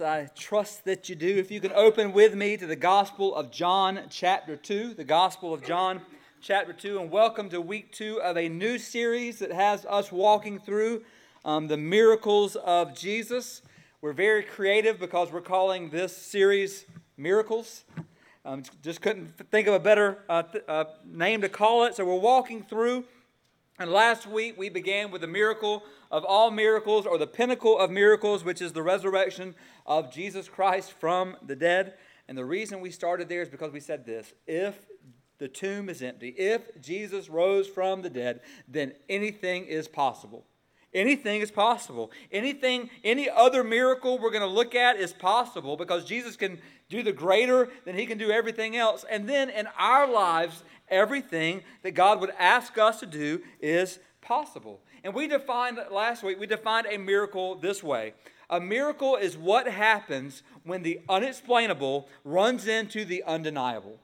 I trust that you do. If you can open with me to the Gospel of John, chapter 2, the Gospel of John, chapter 2, and welcome to week two of a new series that has us walking through um, the miracles of Jesus. We're very creative because we're calling this series Miracles. Um, just couldn't think of a better uh, th- uh, name to call it. So we're walking through. And last week we began with the miracle of all miracles, or the pinnacle of miracles, which is the resurrection of Jesus Christ from the dead. And the reason we started there is because we said this if the tomb is empty, if Jesus rose from the dead, then anything is possible. Anything is possible. Anything, any other miracle we're going to look at is possible because Jesus can do the greater than he can do everything else. And then in our lives, everything that God would ask us to do is possible. And we defined last week, we defined a miracle this way a miracle is what happens when the unexplainable runs into the undeniable.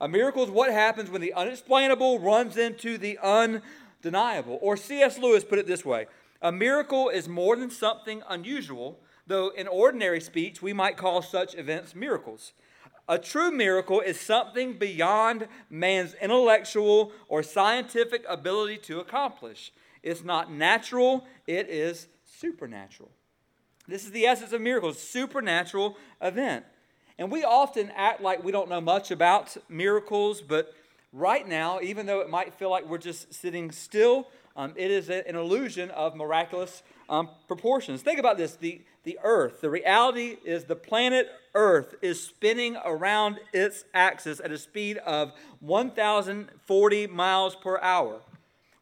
A miracle is what happens when the unexplainable runs into the undeniable. Or C.S. Lewis put it this way A miracle is more than something unusual, though in ordinary speech we might call such events miracles. A true miracle is something beyond man's intellectual or scientific ability to accomplish. It's not natural, it is supernatural. This is the essence of miracles, supernatural event. And we often act like we don't know much about miracles, but right now, even though it might feel like we're just sitting still, um, it is an illusion of miraculous um, proportions. Think about this the, the earth, the reality is the planet Earth is spinning around its axis at a speed of 1,040 miles per hour.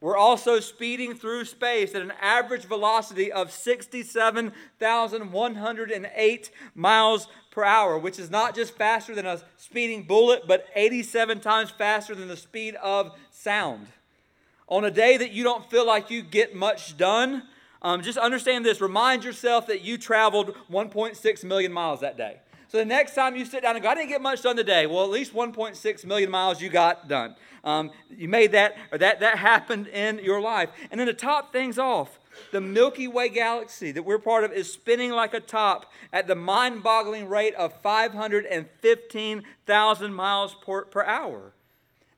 We're also speeding through space at an average velocity of 67,108 miles per hour, which is not just faster than a speeding bullet, but 87 times faster than the speed of sound. On a day that you don't feel like you get much done, um, just understand this. Remind yourself that you traveled 1.6 million miles that day. So the next time you sit down and go, I didn't get much done today. Well, at least 1.6 million miles you got done. Um, you made that, or that, that happened in your life. And then to top things off, the Milky Way galaxy that we're part of is spinning like a top at the mind boggling rate of 515,000 miles per, per hour.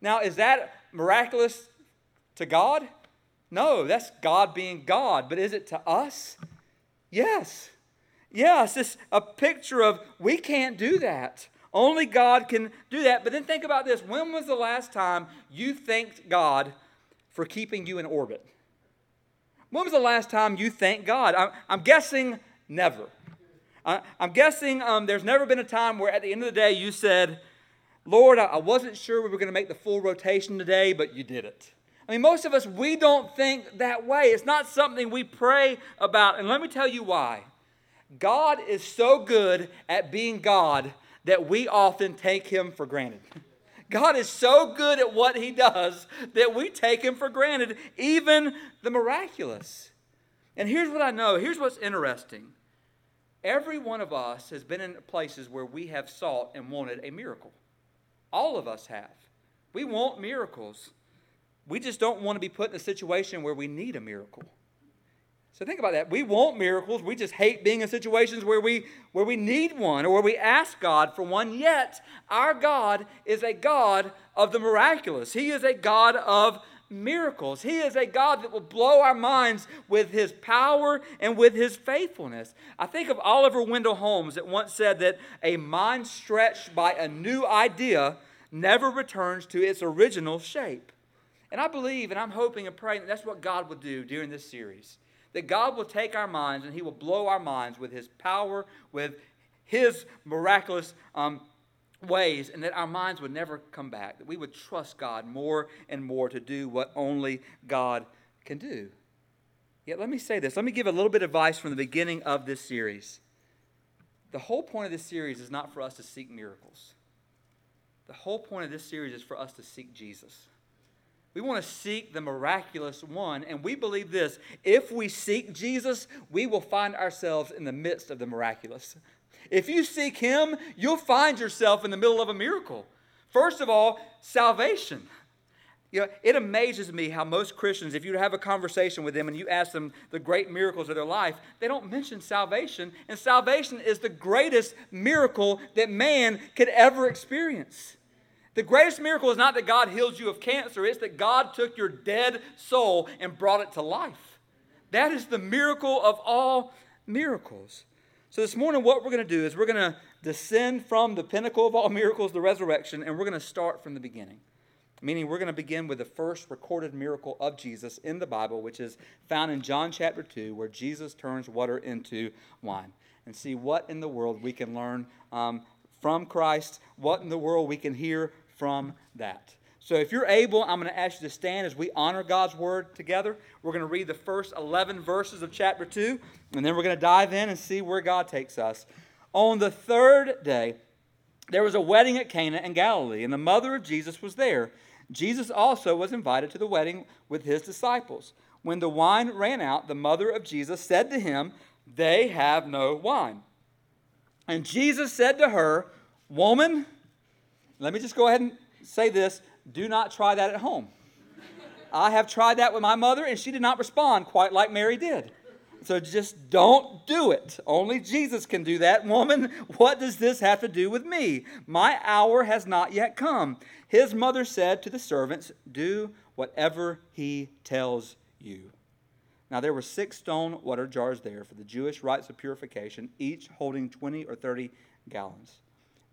Now, is that miraculous to God? No, that's God being God. But is it to us? Yes. Yes, it's a picture of we can't do that. Only God can do that. But then think about this when was the last time you thanked God for keeping you in orbit? When was the last time you thanked God? I'm, I'm guessing never. I, am guessing um, there's never been a time where at the end of the day you said, Lord, I, I wasn't sure we were going to make the full rotation today, but you did it. I mean, most of us, we don't think that way. It's not something we pray about. And let me tell you why. God is so good at being God that we often take him for granted. God is so good at what he does that we take him for granted, even the miraculous. And here's what I know here's what's interesting. Every one of us has been in places where we have sought and wanted a miracle. All of us have. We want miracles. We just don't want to be put in a situation where we need a miracle. So think about that. We want miracles. We just hate being in situations where we where we need one or where we ask God for one. Yet our God is a God of the miraculous. He is a God of miracles. He is a God that will blow our minds with his power and with his faithfulness. I think of Oliver Wendell Holmes that once said that a mind stretched by a new idea never returns to its original shape. And I believe and I'm hoping and praying that that's what God will do during this series that God will take our minds and He will blow our minds with His power, with His miraculous um, ways, and that our minds would never come back, that we would trust God more and more to do what only God can do. Yet, let me say this. Let me give a little bit of advice from the beginning of this series. The whole point of this series is not for us to seek miracles. The whole point of this series is for us to seek Jesus. We want to seek the miraculous one. And we believe this if we seek Jesus, we will find ourselves in the midst of the miraculous. If you seek him, you'll find yourself in the middle of a miracle. First of all, salvation. You know, it amazes me how most Christians, if you have a conversation with them and you ask them the great miracles of their life, they don't mention salvation. And salvation is the greatest miracle that man could ever experience. The greatest miracle is not that God healed you of cancer, it's that God took your dead soul and brought it to life. That is the miracle of all miracles. So, this morning, what we're going to do is we're going to descend from the pinnacle of all miracles, the resurrection, and we're going to start from the beginning meaning we're going to begin with the first recorded miracle of Jesus in the Bible, which is found in John chapter 2, where Jesus turns water into wine. And see what in the world we can learn um, from Christ, what in the world we can hear from that. So if you're able, I'm going to ask you to stand as we honor God's word together. We're going to read the first 11 verses of chapter 2, and then we're going to dive in and see where God takes us. On the third day, there was a wedding at Cana in Galilee, and the mother of Jesus was there. Jesus also was invited to the wedding with his disciples. When the wine ran out, the mother of Jesus said to him, They have no wine. And Jesus said to her, Woman, let me just go ahead and say this do not try that at home. I have tried that with my mother, and she did not respond quite like Mary did. So just don't do it. Only Jesus can do that. Woman, what does this have to do with me? My hour has not yet come. His mother said to the servants, Do whatever he tells you. Now there were six stone water jars there for the Jewish rites of purification, each holding 20 or 30 gallons.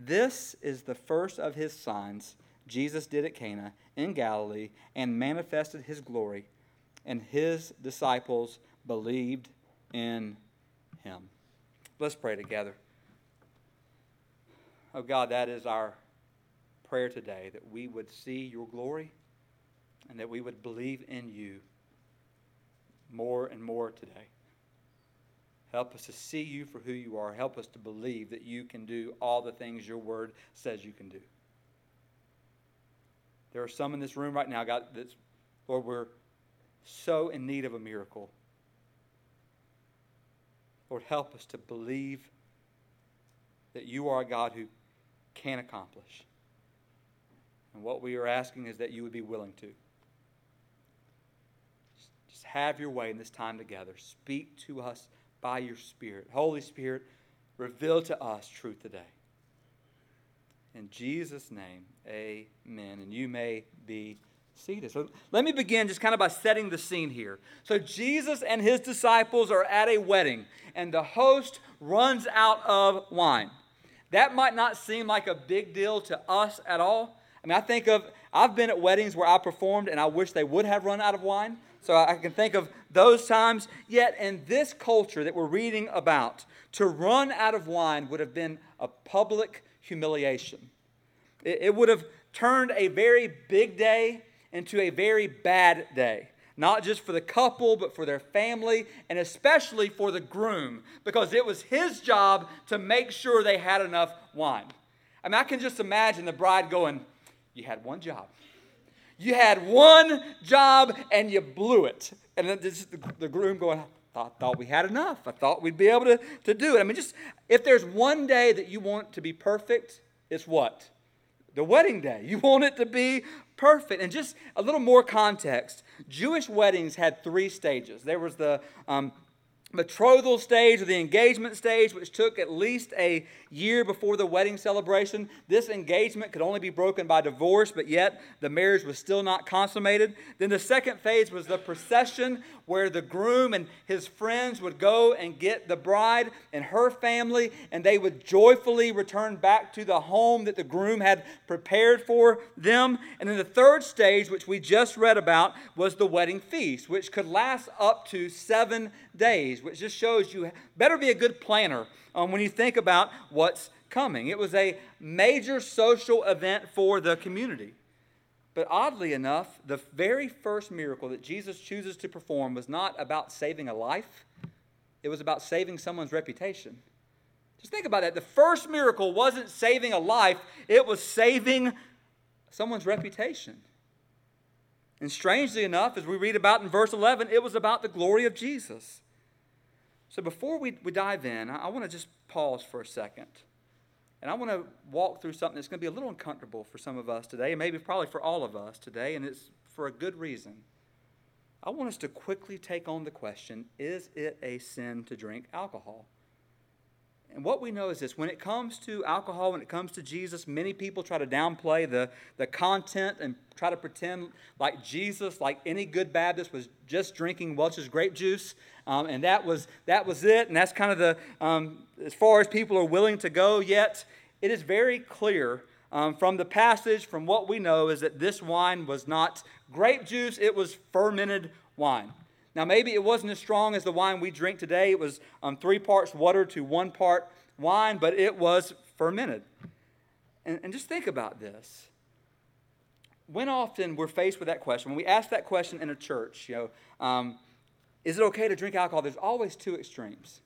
This is the first of his signs Jesus did at Cana in Galilee and manifested his glory, and his disciples believed in him. Let's pray together. Oh God, that is our prayer today that we would see your glory and that we would believe in you more and more today. Help us to see you for who you are. Help us to believe that you can do all the things your word says you can do. There are some in this room right now, God, that's, Lord, we're so in need of a miracle. Lord, help us to believe that you are a God who can accomplish. And what we are asking is that you would be willing to. Just have your way in this time together. Speak to us by your Spirit. Holy Spirit, reveal to us truth today. In Jesus' name, amen. And you may be seated. So let me begin just kind of by setting the scene here. So Jesus and his disciples are at a wedding, and the host runs out of wine. That might not seem like a big deal to us at all. I mean, I think of, I've been at weddings where I performed and I wish they would have run out of wine. So I can think of those times. Yet in this culture that we're reading about, to run out of wine would have been a public humiliation. It, would have turned a very big day into a very bad day. Not just for the couple, but for their family, and especially for the groom, because it was his job to make sure they had enough wine. I mean, I can just imagine the bride going, You had one job. You had one job and you blew it. And then the groom going, I thought we had enough. I thought we'd be able to, to do it. I mean, just if there's one day that you want to be perfect, it's what? The wedding day. You want it to be perfect. And just a little more context Jewish weddings had three stages. There was the um, betrothal stage or the engagement stage, which took at least a year before the wedding celebration. This engagement could only be broken by divorce, but yet the marriage was still not consummated. Then the second phase was the procession, where the groom and his friends would go and get the bride and her family, and they would joyfully return back to the home that the groom had prepared for them. And then the third stage, which we just read about, was the wedding feast, which could last up to seven days, which just shows you better be a good planner um, when you think about what's coming. It was a major social event for the community But oddly enough, the very first miracle that Jesus chooses to perform was not about saving a life, it was about saving someone's reputation. Just think about that. The first miracle wasn't saving a life, it was saving someone's reputation. And strangely enough, as we read about in verse 11, it was about the glory of Jesus. So before we, we dive in, I, I want to just pause for a second. And I want to walk through something that's going to be a little uncomfortable for some of us today, and maybe probably for all of us today, and it's for a good reason. I want us to quickly take on the question is it a sin to drink alcohol? And what we know is this when it comes to alcohol, when it comes to Jesus, many people try to downplay the, the content and try to pretend like Jesus, like any good Baptist, was just drinking Welch's grape juice. Um, and that was, that was it. And that's kind of the, um, as far as people are willing to go yet. It is very clear um, from the passage, from what we know, is that this wine was not grape juice, it was fermented wine. Now, maybe it wasn't as strong as the wine we drink today. It was um, three parts water to one part wine, but it was fermented. And, and just think about this. When often we're faced with that question, when we ask that question in a church, you know, um, is it okay to drink alcohol? There's always two extremes.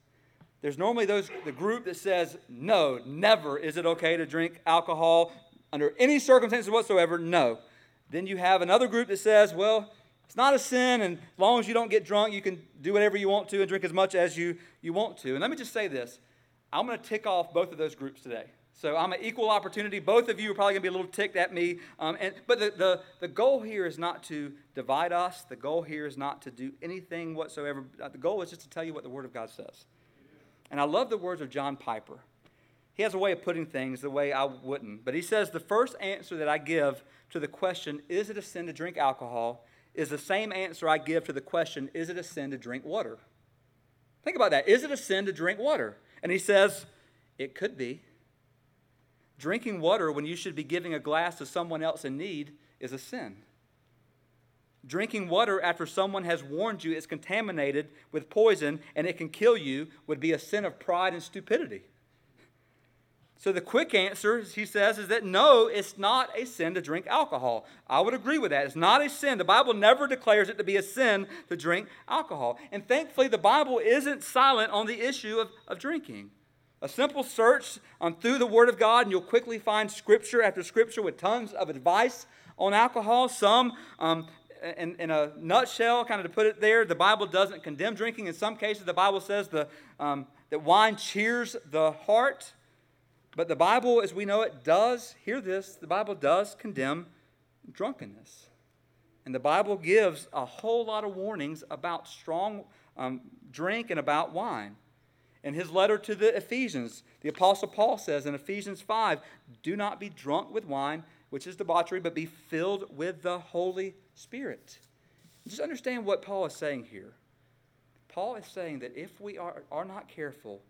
There's normally those the group that says, no, never is it okay to drink alcohol under any circumstances whatsoever. No. Then you have another group that says, well, it's not a sin, and as long as you don't get drunk, you can do whatever you want to and drink as much as you, you want to. And let me just say this I'm going to tick off both of those groups today. So I'm an equal opportunity. Both of you are probably going to be a little ticked at me. Um, and, but the, the, the goal here is not to divide us. The goal here is not to do anything whatsoever. Uh, the goal is just to tell you what the Word of God says. And I love the words of John Piper. He has a way of putting things the way I wouldn't. But he says the first answer that I give to the question, is it a sin to drink alcohol, is the same answer I give to the question, is it a sin to drink water? Think about that. Is it a sin to drink water? And he says, it could be. Drinking water when you should be giving a glass to someone else in need is a sin. Drinking water after someone has warned you it's contaminated with poison and it can kill you would be a sin of pride and stupidity. So the quick answer, he says, is that no, it's not a sin to drink alcohol. I would agree with that. It's not a sin. The Bible never declares it to be a sin to drink alcohol. And thankfully, the Bible isn't silent on the issue of, of drinking. A simple search on through the Word of God, and you'll quickly find scripture after scripture with tons of advice on alcohol. Some, um, in, in, a nutshell, kind of to put it there, the Bible doesn't condemn drinking. In some cases, the Bible says the, um, that wine cheers the heart. But the Bible, as we know it, does, hear this, the Bible does condemn drunkenness. And the Bible gives a whole lot of warnings about strong um, drink and about wine. In his letter to the Ephesians, the Apostle Paul says in Ephesians 5 Do not be drunk with wine, which is debauchery, but be filled with the Holy Spirit. Just understand what Paul is saying here. Paul is saying that if we are, are not careful,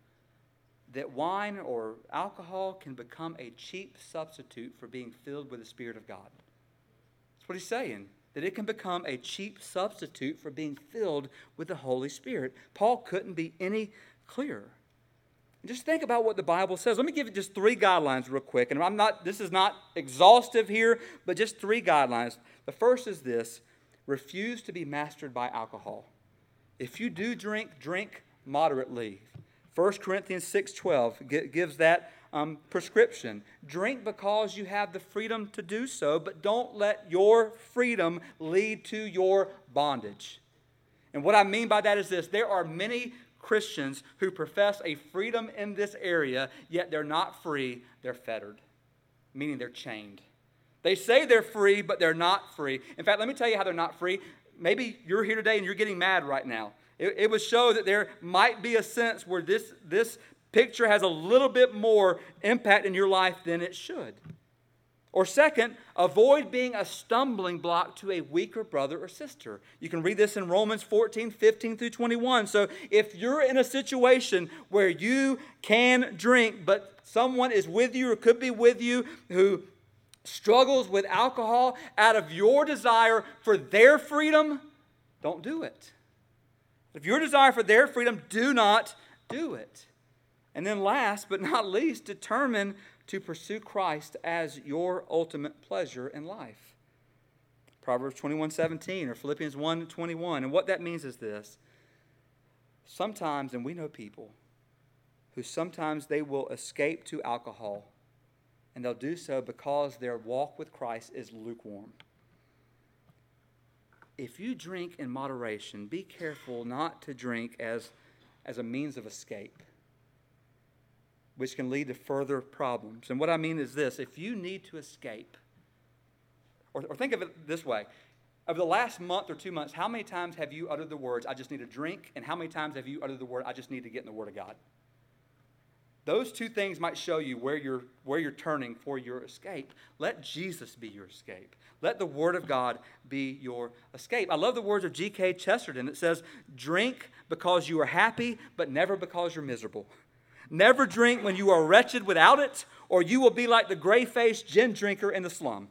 that wine or alcohol can become a cheap substitute for being filled with the Spirit of God. That's what he's saying. That it can become a cheap substitute for being filled with the Holy Spirit. Paul couldn't be any clearer. Just think about what the Bible says. Let me give you just three guidelines real quick. And I'm not, this is not exhaustive here, but just three guidelines. The first is this refuse to be mastered by alcohol. If you do drink, drink moderately. 1 Corinthians 6.12 gives that um, prescription. Drink because you have the freedom to do so, but don't let your freedom lead to your bondage. And what I mean by that is this there are many Christians who profess a freedom in this area, yet they're not free, they're fettered, meaning they're chained. They say they're free, but they're not free. In fact, let me tell you how they're not free. Maybe you're here today and you're getting mad right now. It, it would show that there might be a sense where this, this picture has a little bit more impact in your life than it should. Or, second, avoid being a stumbling block to a weaker brother or sister. You can read this in Romans 14, 15 through 21. So, if you're in a situation where you can drink, but someone is with you or could be with you who struggles with alcohol out of your desire for their freedom, don't do it. If your desire for their freedom, do not do it. And then, last but not least, determine to pursue Christ as your ultimate pleasure in life. Proverbs 21 17 or Philippians 1 21. And what that means is this sometimes, and we know people who sometimes they will escape to alcohol, and they'll do so because their walk with Christ is lukewarm. If you drink in moderation, be careful not to drink as, as a means of escape, which can lead to further problems. And what I mean is this if you need to escape, or, or think of it this way over the last month or two months, how many times have you uttered the words, I just need a drink? And how many times have you uttered the word, I just need to get in the Word of God? Those two things might show you where you're, where you're turning for your escape. Let Jesus be your escape. Let the Word of God be your escape. I love the words of G.K. Chesterton. It says, Drink because you are happy, but never because you're miserable. Never drink when you are wretched without it, or you will be like the gray faced gin drinker in the slum.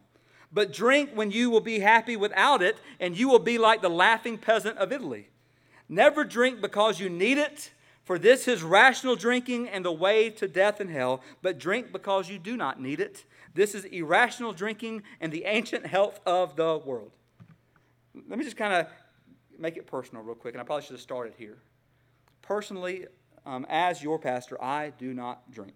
But drink when you will be happy without it, and you will be like the laughing peasant of Italy. Never drink because you need it for this is rational drinking and the way to death and hell, but drink because you do not need it. This is irrational drinking and the ancient health of the world. Let me just kind of make it personal, real quick, and I probably should have started here. Personally, um, as your pastor, I do not drink.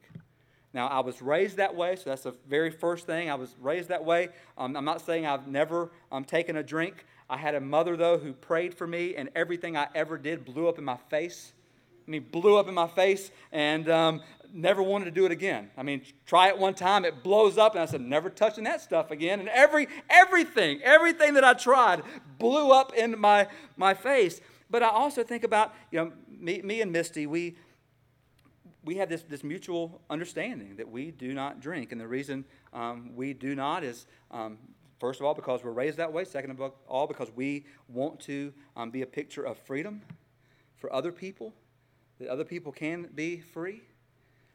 Now, I was raised that way, so that's the very first thing. I was raised that way. Um, I'm not saying I've never um, taken a drink. I had a mother, though, who prayed for me, and everything I ever did blew up in my face. I mean, blew up in my face and um, never wanted to do it again. I mean, try it one time, it blows up, and I said, never touching that stuff again. And every everything, everything that I tried blew up in my my face. But I also think about, you know, me, me and Misty, we we have this, this mutual understanding that we do not drink. And the reason um, we do not is, um, first of all, because we're raised that way. Second of all, because we want to um, be a picture of freedom for other people that other people can be free.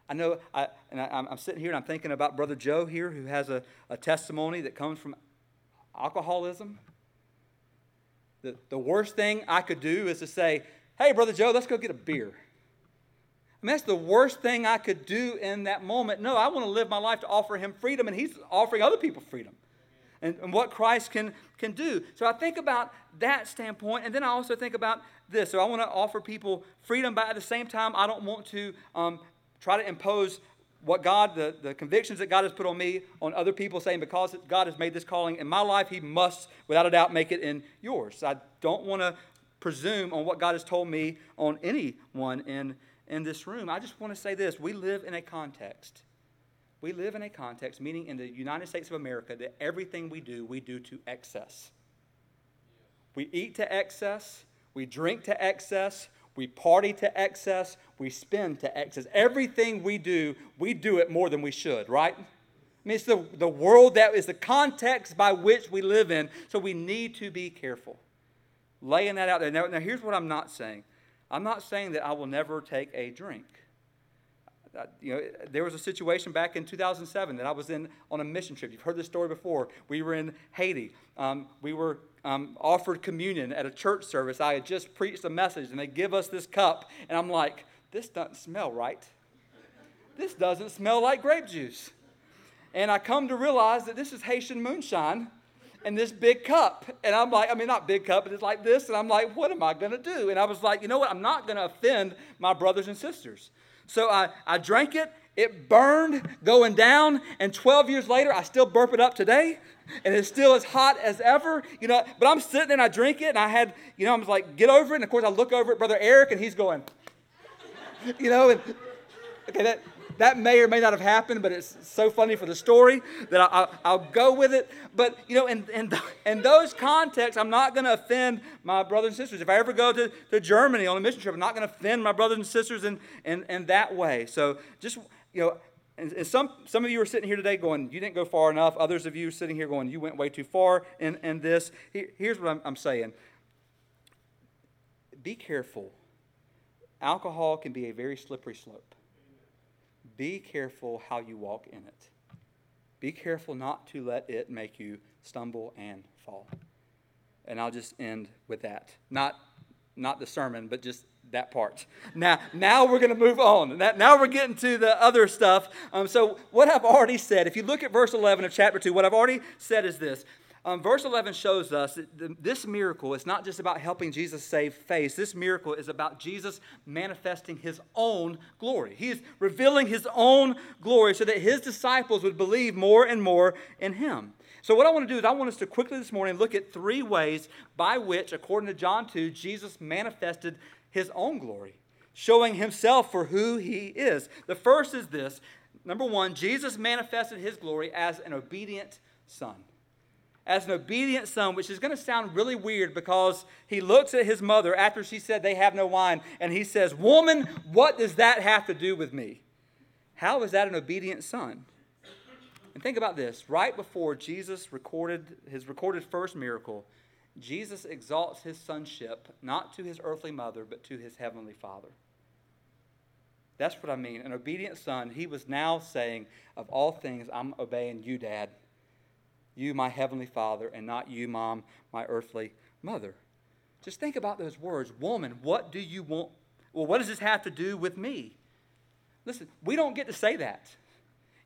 I know, I, and I, am sitting here and I'm thinking about Brother Joe here who has a, a testimony that comes from alcoholism. The, the worst thing I could do is to say, hey, Brother Joe, let's go get a beer. I mean, that's the worst thing I could do in that moment. No, I want to live my life to offer him freedom, and he's offering other people freedom and, and what Christ can, can do. So I think about that standpoint, and then I also think about this. So I want to offer people freedom, but at the same time, I don't want to um, try to impose what God, the, the convictions that God has put on me, on other people, saying because God has made this calling in my life, He must, without a doubt, make it in yours. I don't want to presume on what God has told me on anyone in, in this room. I just want to say this we live in a context we live in a context, meaning in the United States of America, that everything we do, we do to excess. We eat to excess, we drink to excess, we party to excess, we spend to excess. Everything we do, we do it more than we should, right? I mean, it's the, the world that is the context by which we live in, so we need to be careful. Laying that out there. Now, now here's what I'm not saying I'm not saying that I will never take a drink. Uh, you know, there was a situation back in 2007 that I was in on a mission trip. You've heard this story before. We were in Haiti. Um, we were um, offered communion at a church service. I had just preached a message, and they give us this cup, and I'm like, this doesn't smell right. This doesn't smell like grape juice. And I come to realize that this is Haitian moonshine and this big cup. And I'm like, I mean, not big cup, but it's like this. And I'm like, what am I going to do? And I was like, you know what? I'm not going to offend my brothers and sisters. So I, I drank it, it burned going down, and 12 years later, I still burp it up today, and it's still as hot as ever. You know, but I'm sitting there and I drink it, and I had, you know, I was like, get over it. And of course, I look over at Brother Eric, and he's going, you know, and okay, that that may or may not have happened, but it's so funny for the story that I, will go with it. But, you know, in, in, in those contexts, I'm not going to offend my brothers and sisters. If I ever go to, to Germany on a mission trip, I'm not going to offend my brothers and sisters in, in, in that way. So just, you know, and, some, some of you are sitting here today going, you didn't go far enough. Others of you sitting here going, you went way too far in, in this. here's what I'm, I'm saying be careful. Alcohol can be a very slippery slope. Be careful how you walk in it. Be careful not to let it make you stumble and fall. And I'll just end with that. Not, not the sermon, but just that part. Now, now we're going to move on. Now we're getting to the other stuff. Um, so, what I've already said, if you look at verse 11 of chapter 2, what I've already said is this Um, verse 11 shows us that this miracle is not just about helping Jesus save face. This miracle is about Jesus manifesting his own glory. He is revealing his own glory so that his disciples would believe more and more in him. So, what I want to do is, I want us to quickly this morning look at three ways by which, according to John 2, Jesus manifested his own glory, showing himself for who he is. The first is this number one, Jesus manifested his glory as an obedient son as an obedient son, which is going to sound really weird because he looks at his mother after she said they have no wine and he says, Woman, what does that have to do with me? How is that an obedient son? And think about this right before Jesus recorded his recorded first miracle, Jesus exalts his sonship not to his earthly mother, but to his heavenly father. That's what I mean. An obedient son, he was now saying, Of all things, I'm obeying you, Dad you, my heavenly father, and not you, mom, my earthly mother. Just think about those words. Woman, what do you want? Well, what does this have to do with me? Listen, we don't get to say that.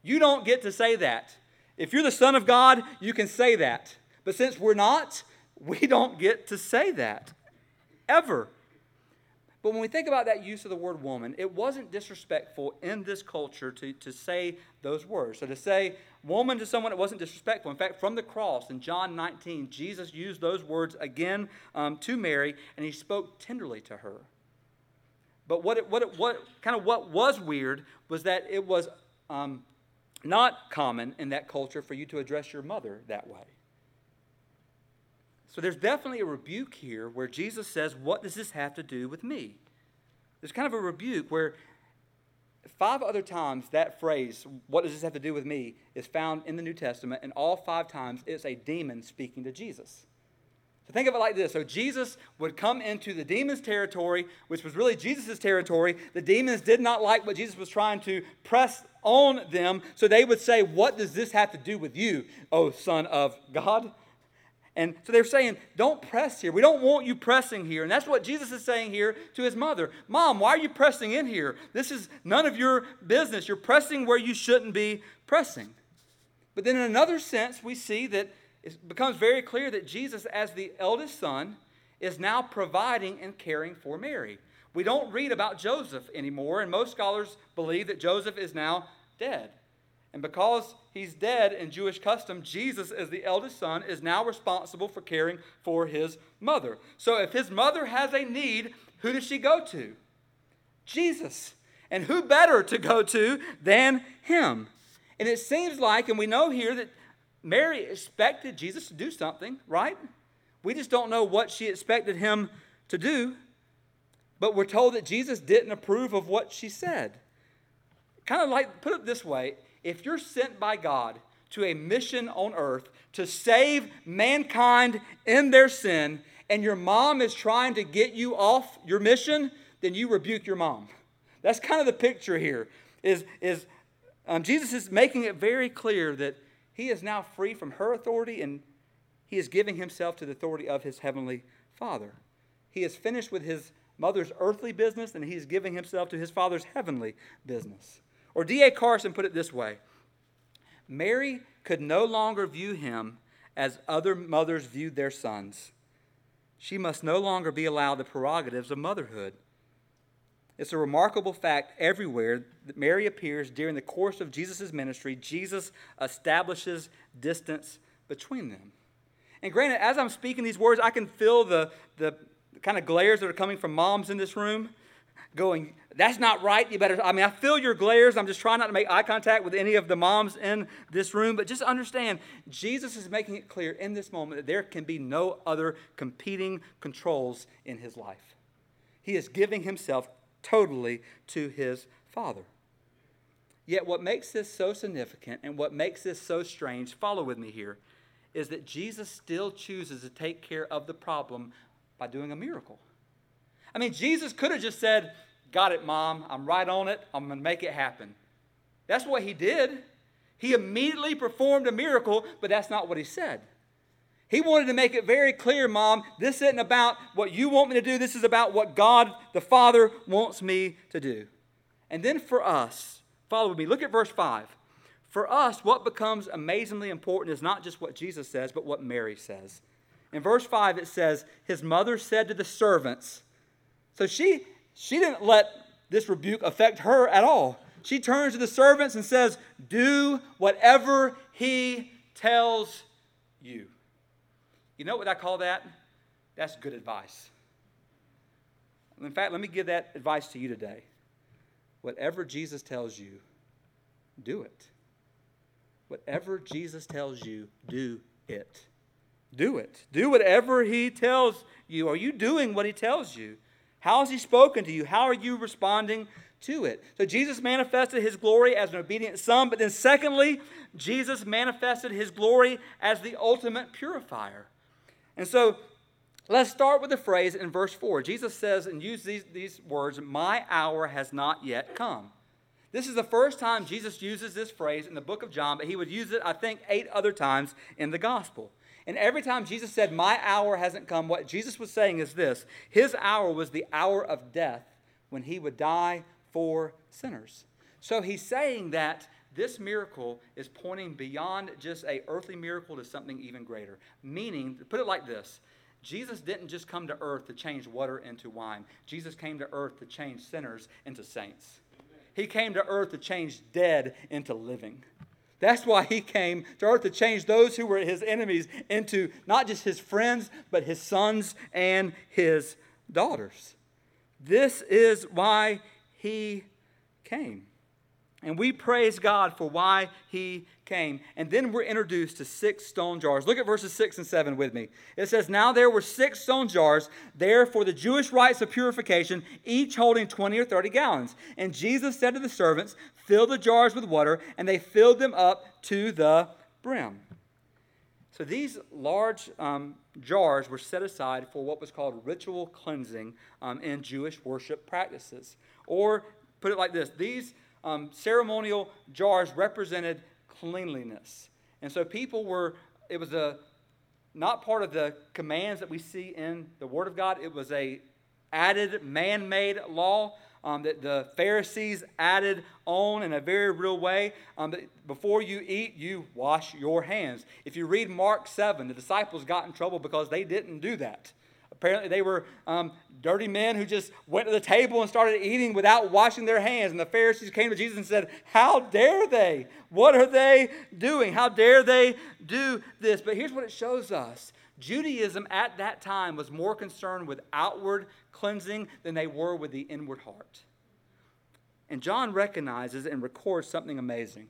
You don't get to say that. If you're the Son of God, you can say that. But since we're not, we don't get to say that. Ever. But when we think about that use of the word woman, it wasn't disrespectful in this culture to, to say those words. So to say woman to someone, it wasn't disrespectful. In fact, from the cross in John 19, Jesus used those words again um, to Mary, and he spoke tenderly to her. But what, it, what, it, what kind of what was weird was that it was um, not common in that culture for you to address your mother that way. So there's definitely a rebuke here where Jesus says, What does this have to do with me? There's kind of a rebuke where five other times that phrase, What does this have to do with me, is found in the New Testament, and all five times it's a demon speaking to Jesus. So think of it like this. So Jesus would come into the demon's territory, which was really Jesus' territory. The demons did not like what Jesus was trying to press on them. So they would say, What does this have to do with you, O Son of God? And so they're saying, don't press here. We don't want you pressing here. And that's what Jesus is saying here to his mother. Mom, why are you pressing in here? This is none of your business. You're pressing where you shouldn't be pressing. But then, in another sense, we see that it becomes very clear that Jesus, as the eldest son, is now providing and caring for Mary. We don't read about Joseph anymore, and most scholars believe that Joseph is now dead. And because he's dead in Jewish custom, Jesus, as the eldest son, is now responsible for caring for his mother. So if his mother has a need, who does she go to? Jesus. And who better to go to than him? And it seems like, and we know here that Mary expected Jesus to do something, right? We just don't know what she expected him to do. But we're told that Jesus didn't approve of what she said. Kind of like, put it this way if you're sent by God to a mission on earth to save mankind in their sin, and your mom is trying to get you off your mission, then you rebuke your mom. That's kind of the picture here. Is, is um, Jesus is making it very clear that he is now free from her authority and he is giving himself to the authority of his heavenly Father. He is finished with his mother's earthly business and he's giving himself to his father's heavenly business. Or D.A. Carson put it this way Mary could no longer view him as other mothers viewed their sons. She must no longer be allowed the prerogatives of motherhood. It's a remarkable fact everywhere that Mary appears during the course of Jesus' ministry, Jesus establishes distance between them. And granted, as I'm speaking these words, I can feel the, the kind of glares that are coming from moms in this room going, that's not right. You better, I mean, I feel your glares. I'm just trying not to make eye contact with any of the moms in this room. But just understand, Jesus is making it clear in this moment that there can be no other competing controls in his life. He is giving himself totally to his Father. Yet, what makes this so significant and what makes this so strange, follow with me here, is that Jesus still chooses to take care of the problem by doing a miracle. I mean, Jesus could have just said, Got it, mom. I'm right on it. I'm going to make it happen. That's what he did. He immediately performed a miracle, but that's not what he said. He wanted to make it very clear, Mom, this isn't about what you want me to do. This is about what God the Father wants me to do. And then for us, follow me. Look at verse 5. For us, what becomes amazingly important is not just what Jesus says, but what Mary says. In verse 5, it says, His mother said to the servants, so she, she didn't let this rebuke affect her at all. She turns to the servants and says, Do whatever he tells you. You know what I call that? That's good advice. In fact, let me give that advice to you today. Whatever Jesus tells you, do it. Whatever Jesus tells you, do it. Do it. Do whatever he tells you. Are you doing what he tells you? How has he spoken to you? How are you responding to it? So Jesus manifested his glory as an obedient son, but then secondly, Jesus manifested his glory as the ultimate purifier. And so let's start with the phrase in verse 4. Jesus says, and use these, these words, My hour has not yet come. This is the first time Jesus uses this phrase in the book of John, but he would use it, I think, eight other times in the gospel. And every time Jesus said, My hour hasn't come, what Jesus was saying is this His hour was the hour of death when he would die for sinners. So he's saying that this miracle is pointing beyond just a earthly miracle to something even greater. Meaning, put it like this Jesus didn't just come to earth to change water into wine, Jesus came to earth to change sinners into saints. He came to earth to change dead into living. That's why he came to earth to change those who were his enemies into not just his friends, but his sons and his daughters. This is why he came. And we praise God for why he came. And then we're introduced to six stone jars. Look at verses 6 and 7 with me. It says, Now there were six stone jars there for the Jewish rites of purification, each holding 20 or 30 gallons. And Jesus said to the servants, Fill the jars with water, and they filled them up to the brim. So these large um, jars were set aside for what was called ritual cleansing um, in Jewish worship practices. Or put it like this these um, ceremonial jars represented cleanliness. And so people were, it was a not part of the commands that we see in the Word of God. It was a added man-made law um, that the Pharisees added on in a very real way. Um, before you eat, you wash your hands. If you read Mark 7, the disciples got in trouble because they didn't do that. Apparently, they were um, dirty men who just went to the table and started eating without washing their hands. And the Pharisees came to Jesus and said, How dare they? What are they doing? How dare they do this? But here's what it shows us Judaism at that time was more concerned with outward cleansing than they were with the inward heart. And John recognizes and records something amazing.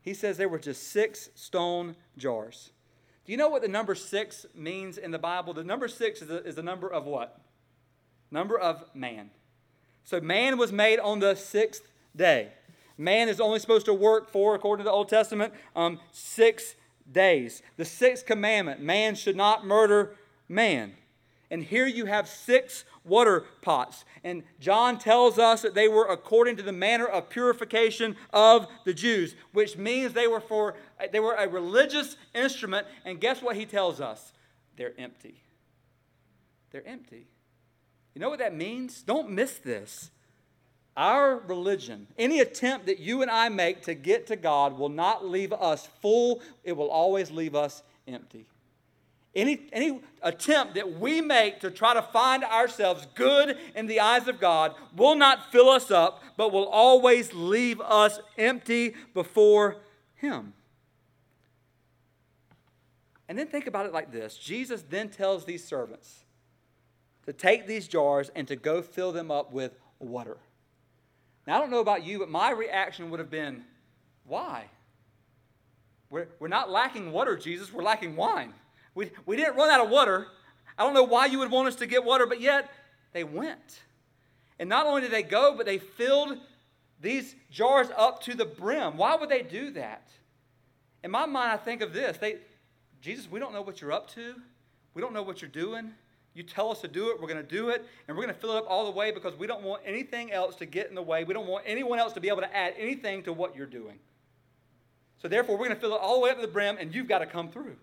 He says there were just six stone jars. Do you know what the number six means in the Bible? The number six is the, is number of what? Number of man. So man was made on the sixth day. Man is only supposed to work for, according to the Old Testament, um, six days. The sixth commandment man should not murder man. And here you have six water pots. And John tells us that they were according to the manner of purification of the Jews, which means they were for they were a religious instrument. And guess what he tells us? They're empty. They're empty. You know what that means? Don't miss this. Our religion, any attempt that you and I make to get to God, will not leave us full, it will always leave us empty. Any, any attempt that we make to try to find ourselves good in the eyes of God will not fill us up, but will always leave us empty before Him. And then think about it like this Jesus then tells these servants to take these jars and to go fill them up with water. Now, I don't know about you, but my reaction would have been, why? We're, we're not lacking water, Jesus, we're lacking wine. We, we didn't run out of water. I don't know why you would want us to get water, but yet they went. And not only did they go, but they filled these jars up to the brim. Why would they do that? In my mind, I think of this. They, Jesus, we don't know what you're up to. We don't know what you're doing. You tell us to do it, we're going to do it, and we're going to fill it up all the way because we don't want anything else to get in the way. We don't want anyone else to be able to add anything to what you're doing. So therefore, we're going to fill it all the way up to the brim, and you've got to come through.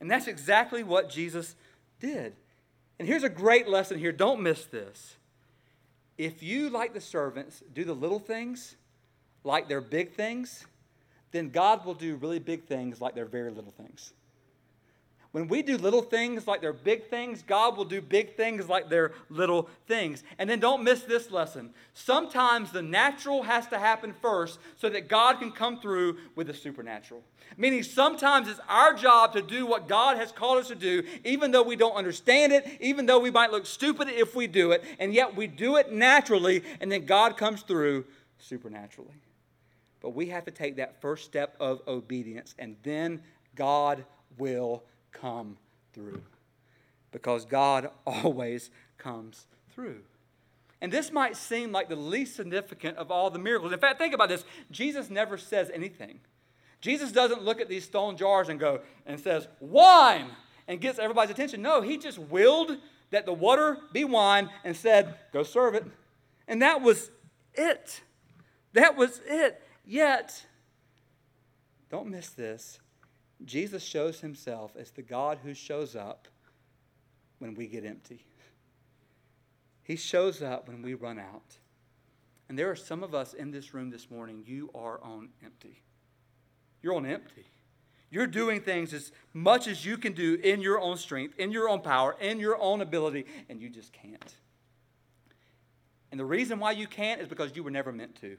And that's exactly what Jesus did. And here's a great lesson here. Don't miss this. If you, like the servants, do the little things like they're big things, then God will do really big things like they're very little things. When we do little things like they're big things, God will do big things like they're little things. And then don't miss this lesson. Sometimes the natural has to happen first so that God can come through with the supernatural. Meaning, sometimes it's our job to do what God has called us to do, even though we don't understand it, even though we might look stupid if we do it, and yet we do it naturally, and then God comes through supernaturally. But we have to take that first step of obedience, and then God will come through. Because God always comes through. And this might seem like the least significant of all the miracles. In fact, think about this Jesus never says anything. Jesus doesn't look at these stone jars and go and says, wine, and gets everybody's attention. No, he just willed that the water be wine and said, go serve it. And that was it. That was it. Yet, don't miss this. Jesus shows himself as the God who shows up when we get empty. He shows up when we run out. And there are some of us in this room this morning, you are on empty. You're on empty. You're doing things as much as you can do in your own strength, in your own power, in your own ability, and you just can't. And the reason why you can't is because you were never meant to.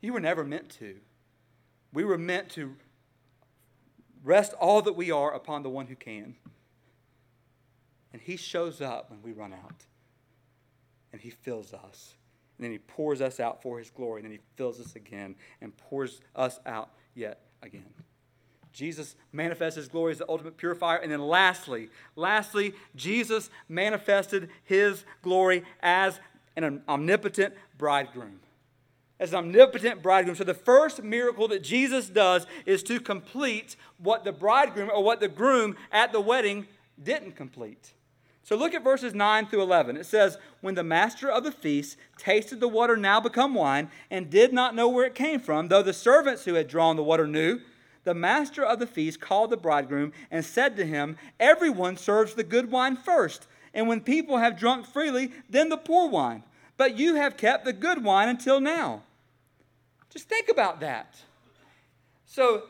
You were never meant to. We were meant to rest all that we are upon the one who can. And he shows up when we run out. And he fills us. And then he pours us out for his glory. And then he fills us again and pours us out yet again. Jesus manifests his glory as the ultimate purifier. And then lastly, lastly, Jesus manifested his glory as an omnipotent bridegroom as omnipotent bridegroom. So the first miracle that Jesus does is to complete what the bridegroom or what the groom at the wedding didn't complete. So look at verses 9 through 11. It says, When the master of the feast tasted the water now become wine and did not know where it came from, though the servants who had drawn the water knew, the master of the feast called the bridegroom and said to him, Everyone serves the good wine first, and when people have drunk freely, then the poor wine. But you have kept the good wine until now. Just think about that. So,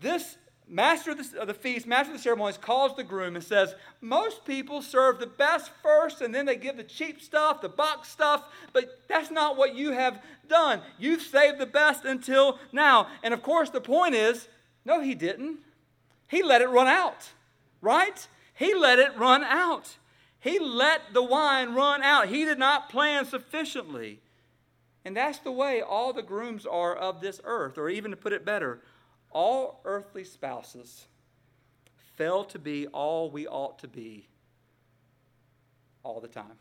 this master of the, of the, feast, master of the ceremonies, calls the groom and says, Most people serve the best first and then they give the cheap stuff, the box stuff, but that's not what you have done. You've saved the best until now. And of course, the point is no, he didn't. He let it run out, right? He let it run out. He let the wine run out. He did not plan sufficiently. And that's the way all the grooms are of this earth, or even to put it better, all earthly spouses fail to be all we ought to be all the time.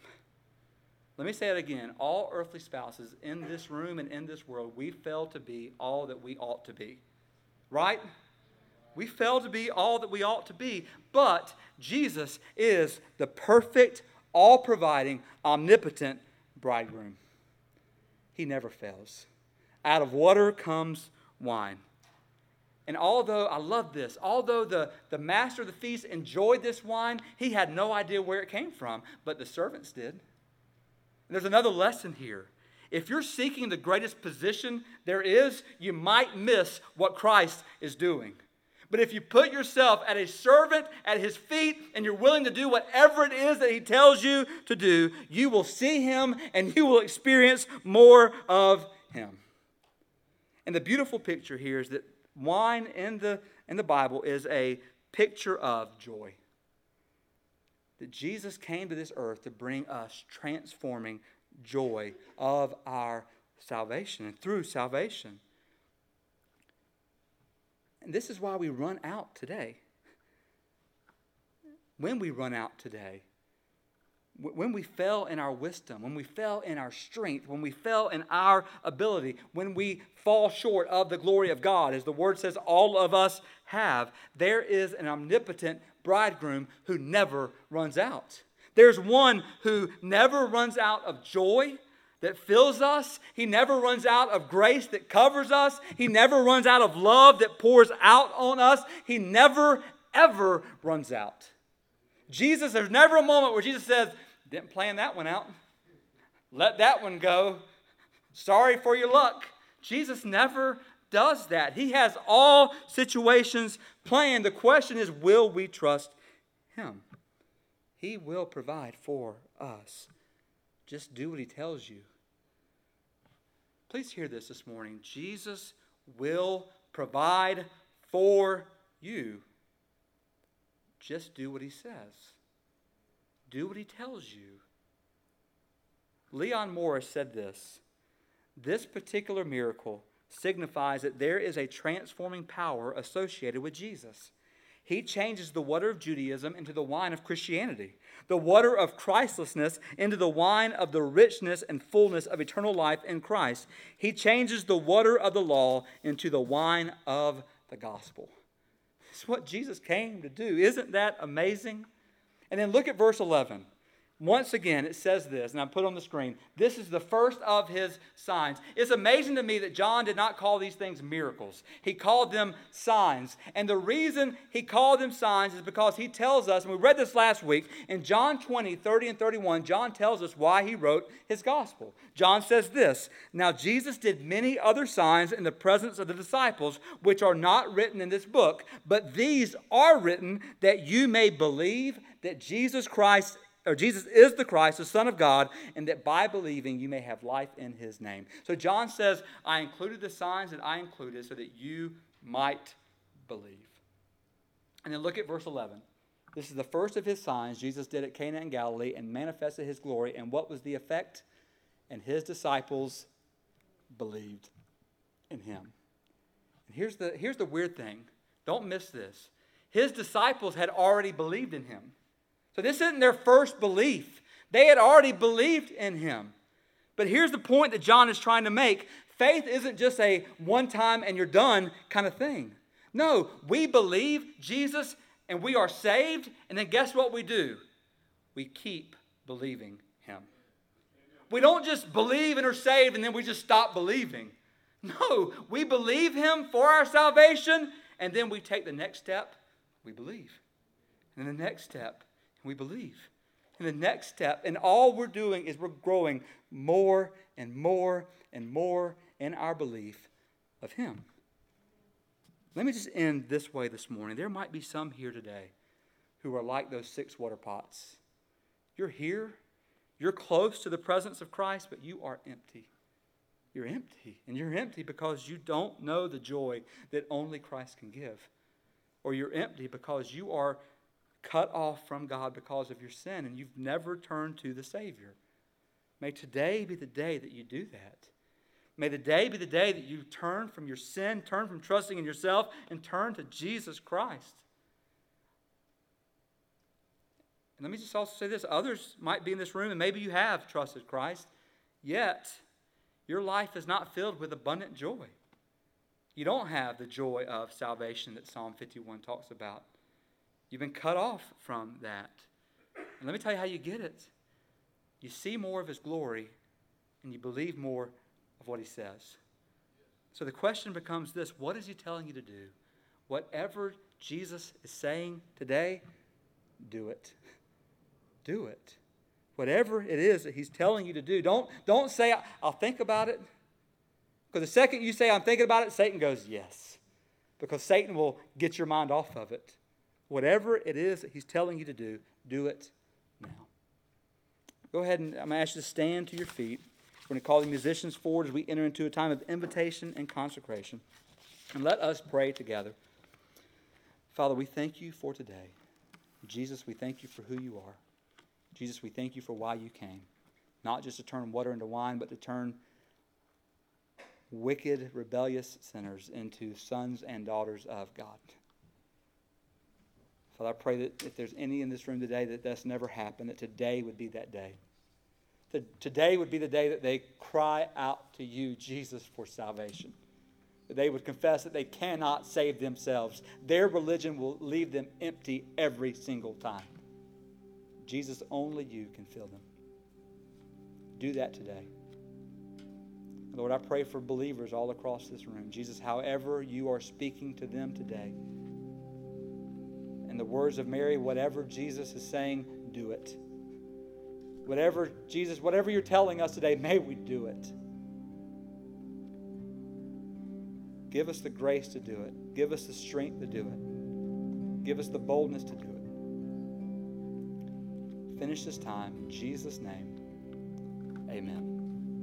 Let me say it again. All earthly spouses in this room and in this world, we fail to be all that we ought to be. Right? We fail to be all that we ought to be. But Jesus is the perfect, all providing, omnipotent bridegroom. He never fails. Out of water comes wine. And although, I love this, although the, the master of the feast enjoyed this wine, he had no idea where it came from, but the servants did. And there's another lesson here. If you're seeking the greatest position there is, you might miss what Christ is doing. But if you put yourself at a servant at his feet and you're willing to do whatever it is that he tells you to do, you will see him and you will experience more of him. And the beautiful picture here is that wine in the, in the Bible is a picture of joy. That Jesus came to this earth to bring us transforming joy of our salvation and through salvation. And this is why we run out today. When we run out today, when we fell in our wisdom, when we fell in our strength, when we fell in our ability, when we fall short of the glory of God, as the word says all of us have, there is an omnipotent bridegroom who never runs out. There's one who never runs out of joy, that fills us. He never runs out of grace that covers us. He never runs out of love that pours out on us. He never, ever runs out. Jesus, there's never a moment where Jesus says, Didn't plan that one out. Let that one go. Sorry for your luck. Jesus never does that. He has all situations planned. The question is will we trust Him? He will provide for us. Just do what He tells you. Please hear this this morning. Jesus will provide for you. Just do what He says, do what He tells you. Leon Morris said this This particular miracle signifies that there is a transforming power associated with Jesus. He changes the water of Judaism into the wine of Christianity, the water of Christlessness into the wine of the richness and fullness of eternal life in Christ. He changes the water of the law into the wine of the gospel. It's what Jesus came to do. Isn't that amazing? And then look at verse 11. Once again, it says this, and I put on the screen. This is the first of his signs. It's amazing to me that John did not call these things miracles. He called them signs. And the reason he called them signs is because he tells us, and we read this last week, in John 20, 30, and 31, John tells us why he wrote his gospel. John says this Now Jesus did many other signs in the presence of the disciples, which are not written in this book, but these are written that you may believe that Jesus Christ or Jesus is the Christ, the Son of God, and that by believing you may have life in his name. So John says, I included the signs that I included so that you might believe. And then look at verse 11. This is the first of his signs Jesus did at Cana in Galilee and manifested his glory. And what was the effect? And his disciples believed in him. And here's the, here's the weird thing don't miss this. His disciples had already believed in him. So this isn't their first belief. They had already believed in him. But here's the point that John is trying to make faith isn't just a one time and you're done kind of thing. No, we believe Jesus and we are saved, and then guess what we do? We keep believing him. We don't just believe and are saved and then we just stop believing. No, we believe him for our salvation, and then we take the next step, we believe. And the next step, we believe. And the next step, and all we're doing is we're growing more and more and more in our belief of Him. Let me just end this way this morning. There might be some here today who are like those six water pots. You're here, you're close to the presence of Christ, but you are empty. You're empty. And you're empty because you don't know the joy that only Christ can give. Or you're empty because you are cut off from God because of your sin and you've never turned to the Savior. May today be the day that you do that. May the day be the day that you turn from your sin, turn from trusting in yourself, and turn to Jesus Christ. And let me just also say this others might be in this room, and maybe you have trusted Christ, yet your life is not filled with abundant joy. You don't have the joy of salvation that Psalm 51 talks about. You've been cut off from that. And let me tell you how you get it. You see more of his glory and you believe more of what he says. So the question becomes this what is he telling you to do? Whatever Jesus is saying today, do it. Do it. Whatever it is that he's telling you to do, don't, don't say, I'll think about it. Because the second you say, I'm thinking about it, Satan goes, yes. Because Satan will get your mind off of it. Whatever it is that He's telling you to do, do it now. Go ahead and I'm going to ask you to stand to your feet. We're going to call the musicians forward as we enter into a time of invitation and consecration. And let us pray together. Father, we thank you for today. Jesus, we thank you for who you are. Jesus, we thank you for why you came. Not just to turn water into wine, but to turn wicked, rebellious sinners into sons and daughters of God. Father, I pray that if there's any in this room today that that's never happened, that today would be that day. That today would be the day that they cry out to you, Jesus, for salvation. That they would confess that they cannot save themselves. Their religion will leave them empty every single time. Jesus, only you can fill them. Do that today. Lord, I pray for believers all across this room. Jesus, however you are speaking to them today, in the words of Mary, whatever Jesus is saying, do it. Whatever, Jesus, whatever you're telling us today, may we do it. Give us the grace to do it. Give us the strength to do it. Give us the boldness to do it. Finish this time in Jesus' name. Amen.